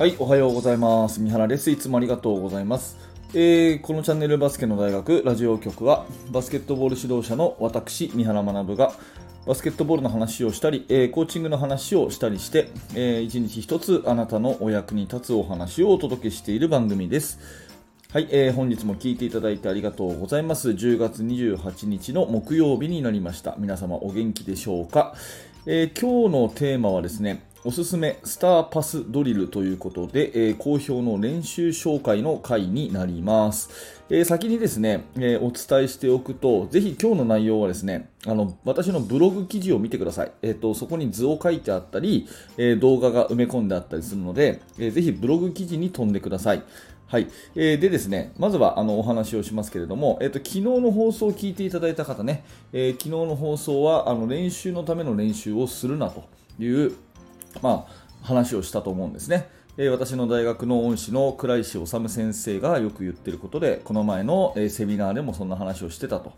はい、おはようございます。三原です。いつもありがとうございます。えーこのチャンネルバスケの大学ラジオ局はバスケットボール指導者の私、三原学がバスケットボールの話をしたり、えーコーチングの話をしたりして、えー一日一つあなたのお役に立つお話をお届けしている番組です。はい、えー本日も聞いていただいてありがとうございます。10月28日の木曜日になりました。皆様お元気でしょうか、えー今日のテーマはですね、おすすめスターパスドリルということで、えー好評の練習紹介の回になります。えー先にですね、えーお伝えしておくと、ぜひ今日の内容はですね、あの私のブログ記事を見てください。えーとそこに図を書いてあったり、え動画が埋め込んであったりするので、えーぜひブログ記事に飛んでください。はい、えーでですね、まずはあのお話をしますけれども、えーと昨日の放送を聞いていただいた方ね、えー昨日の放送はあの練習のための練習をするなという、まあ、話をしたと思うんですね。え私の大学の恩師の倉石修先生がよく言ってることで、この前の、えセミナーでもそんな話をしてたと。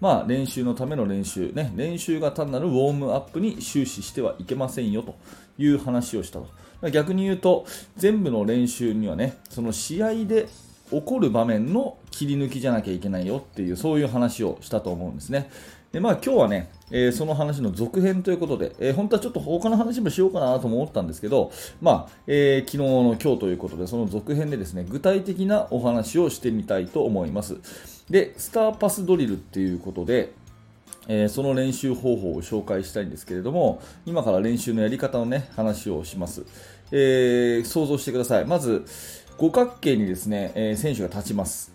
まあ、練習のための練習、ね、練習が単なるウォームアップに終始してはいけませんよという話をしたと。逆に言うと、全部の練習にはね、その試合で起こる場面の切り抜きじゃなきゃいけないよっていう、そういう話をしたと思うんですね。でまあ、今日はね、えーその話の続編ということで、えー本当はちょっと他の話もしようかなと思ったんですけど、まあえー昨日の今日ということで、その続編でですね具体的なお話をしてみたいと思います。で、スターパスドリルっていうことで、えーその練習方法を紹介したいんですけれども、今から練習のやり方のね、話をします。えー想像してください。まず、五角形にですね、えー選手が立ちます。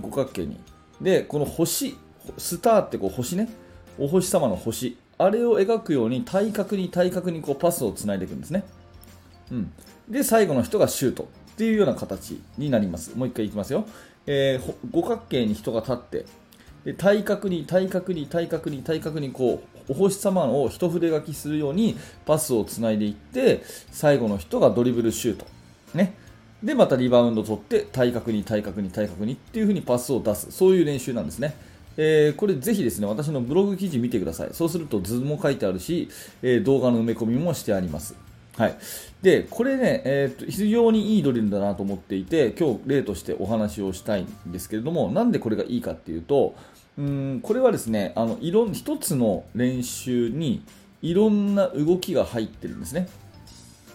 五角形に。で、この星、スターってこう星ね、お星様の星、あれを描くように対角に対角にこうパスをつないでいくんですね。うん、で、最後の人がシュートっていうような形になります。もう一回いきますよ。えー五角形に人が立って、で対角に対角に対角に対角にこうお星様を一筆書きするようにパスをつないでいって最後の人がドリブルシュート、ね、でまたリバウンド取って対角に対角に対角にっていう風にパスを出すそういう練習なんですね。えーこれぜひですね私のブログ記事見てください。そうすると図も書いてあるし、えー動画の埋め込みもしてあります。はい、でこれね、えーと非常にいいドリルだなと思っていて今日例としてお話をしたいんですけれどもなんでこれがいいかっていうとうんこれはですねあのいろん一つの練習にいろんな動きが入ってるんですね、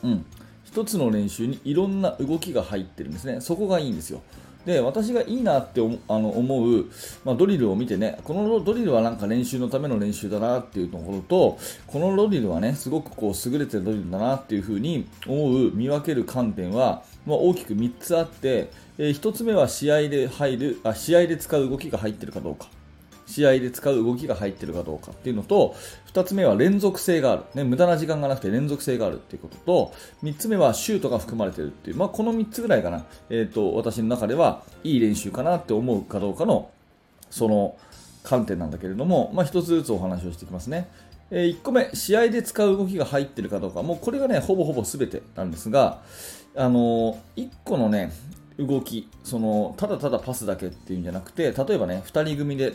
うん、一つの練習にいろんな動きが入ってるんですね。そこがいいんですよ。で私がいいなって思あの思う、まあ、ドリルを見てねこのドリルはなんか練習のための練習だなっていうところとこのドリルはねすごくこう優れてるドリルだなっていうふうに思う見分ける観点は、まあ、大きく3つあって、え1つ目は試合で入るあ試合で使う動きが入ってるかどうか。試合で使う動きが入ってるかどうかっていうのと2つ目は連続性がある、ね、無駄な時間がなくて連続性があるっていうことと3つ目はシュートが含まれてるっていう、まあ、この3つぐらいかな、えー、と私の中ではいい練習かなって思うかどうかのその観点なんだけれども、まあ、1つずつお話をしていきますね。え1個目、試合で使う動きが入ってるかどうか、もうこれがね、ほぼほぼ全てなんですが、あの1個のね、動き、そのただただパスだけっていうんじゃなくて、例えばね、2人組で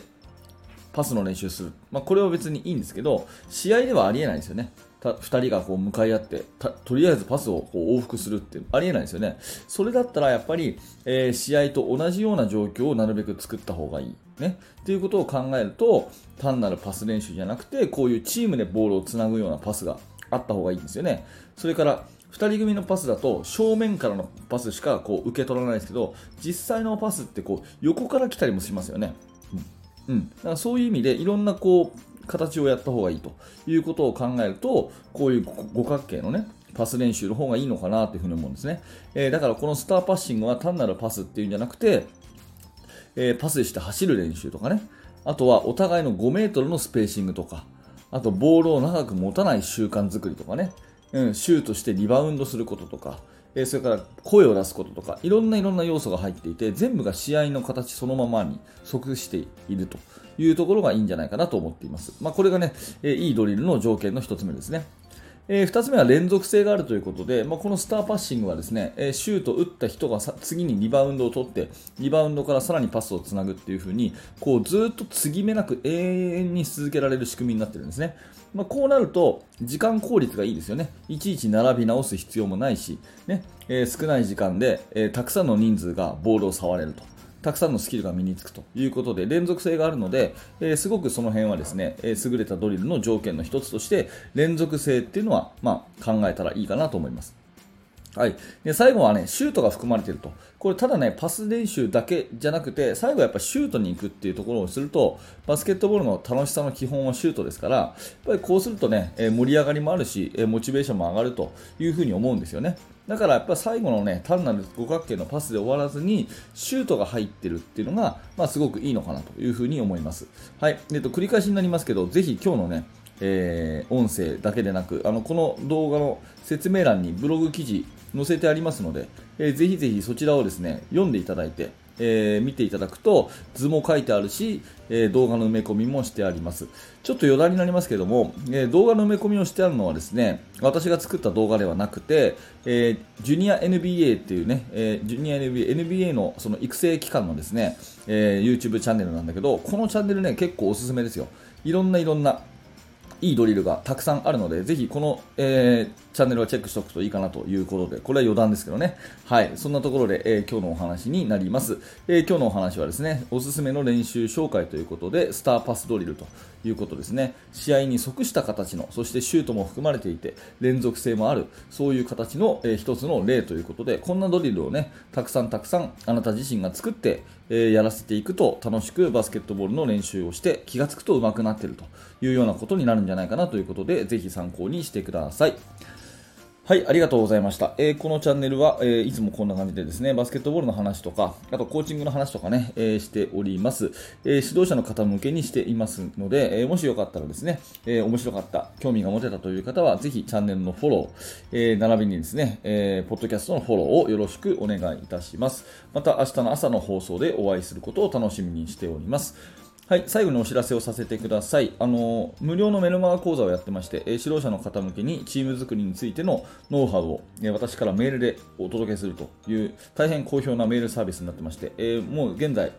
パスの練習する、まあ、これは別にいいんですけど試合ではありえないですよね。2人がこう向かい合ってとりあえずパスをこう往復するってありえないですよね。それだったらやっぱり、えー試合と同じような状況をなるべく作った方がいい。ね。っていうことを考えると単なるパス練習じゃなくてこういうチームでボールをつなぐようなパスがあった方がいいんですよね。それから2人組のパスだと正面からのパスしかこう受け取らないですけど実際のパスってこう横から来たりもしますよね。うん、うん。だからそういう意味でいろんなこう形をやった方がいいということを考えるとこういう五角形のねパス練習の方がいいのかなというふうに思うんですね、えーだからこのスターパッシングは単なるパスっていうんじゃなくて、えーパスして走る練習とかね。あとはお互いの5メートルのスペーシングとか。あとボールを長く持たない習慣作りとかね、うん、シュートしてリバウンドすることとか。えーそれから声を出すこととかいろんないろんな要素が入っていて全部が試合の形そのままに即しているというところがいいんじゃないかなと思っています、まあ、これがね、えーいいドリルの条件の一つ目ですね。えー、2つ目は連続性があるということで、まあ、このスターパッシングはですね、えー、シュート打った人が次にリバウンドを取って、リバウンドからさらにパスをつなぐっていう風に、こうずっと継ぎ目なく永遠に続けられる仕組みになってるんですね。まあ、こうなると、時間効率がいいですよね。いちいち並び直す必要もないし、ねえー、少ない時間で、えたくさんの人数がボールを触れると。たくさんのスキルが身につくということで連続性があるので、えー、すごくその辺はですね、えー、優れたドリルの条件の一つとして連続性っていうのは、まあ、考えたらいいかなと思います。はい、で最後はねシュートが含まれていると、これただねパス練習だけじゃなくて最後はやっぱシュートに行くっていうところをするとバスケットボールの楽しさの基本はシュートですからやっぱりこうするとね、え盛り上がりもあるし、えモチベーションも上がるというふに思うんですよね。だからやっぱ最後のね単なる五角形のパスで終わらずにシュートが入ってるっていうのが、まあ、すごくいいのかなというふに思います。はい、えっと繰り返しになりますけどぜひ今日のねえー、音声だけでなくあのこの動画の説明欄にブログ記事載せてありますので、えー、ぜひぜひそちらをですね読んでいただいてえー、見ていただくと図も書いてあるし、えー、動画の埋め込みもしてあります。ちょっと余談になりますけども、えー、動画の埋め込みをしてあるのはですね私が作った動画ではなくて、えジュニア NBA っていうね、えジュニア NBA, NBA のその育成機関のですね、え YouTube チャンネルなんだけどこのチャンネルね結構おすすめですよ。いろんないろんないいドリルがたくさんあるので、ぜひこの、えー、チャンネルはチェックしておくといいかなということで、これは余談ですけどね。はい。そんなところで、えー、今日のお話になります、えー、今日のお話はですね、おすすめの練習紹介ということで、スターパスドリルということですね。試合に即した形の、そしてシュートも含まれていて、連続性もある、そういう形の、えー、つの例ということで、こんなドリルをね、たくさんたくさんあなた自身が作って、えー、やらせていくと楽しくバスケットボールの練習をして気がつくと上手くなっているというようなことになるんじゃないかなということでぜひ参考にしてください。はい、ありがとうございました。えー、このチャンネルは、えー、いつもこんな感じでですね、バスケットボールの話とか、あとコーチングの話とかね、えー、しております、え指導者の方向けにしていますので、えもしよかったらですね、え面白かった、興味が持てたという方は、ぜひチャンネルのフォロー、え並びにですね、えポッドキャストのフォローをよろしくお願いいたします。また明日の朝の放送でお会いすることを楽しみにしております。はい、最後にお知らせをさせてください。あの無料のメルマガ講座をやってまして、え指導者の方向けにチーム作りについてのノウハウを、え私からメールでお届けするという大変好評なメールサービスになってまして、えもう現在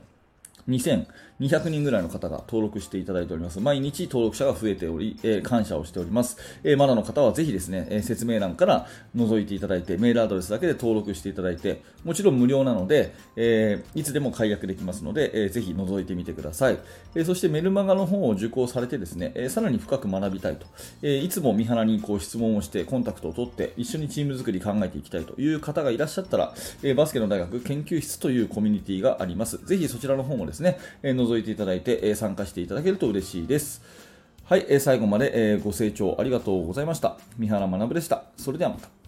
2200人ぐらいの方が登録していただいております。毎日登録者が増えており、えー、感謝をしております。えー、まだの方はぜひですね、えー、説明欄から覗いていただいて、メールアドレスだけで登録していただいて、もちろん無料なので、えいつでも解約できますので、えぜひ覗いてみてください。えそしてメルマガの本を受講されてですね、えさらに深く学びたいと、えいつも三原にこう質問をしてコンタクトを取って一緒にチーム作り考えていきたいという方がいらっしゃったら、えバスケの大学研究室というコミュニティがあります。ぜひそちらの方もですね、ねえ覗いていただいて、え参加していただけると嬉しいです。はい、え最後まで、えご清聴ありがとうございました。三原学でした。それではまた。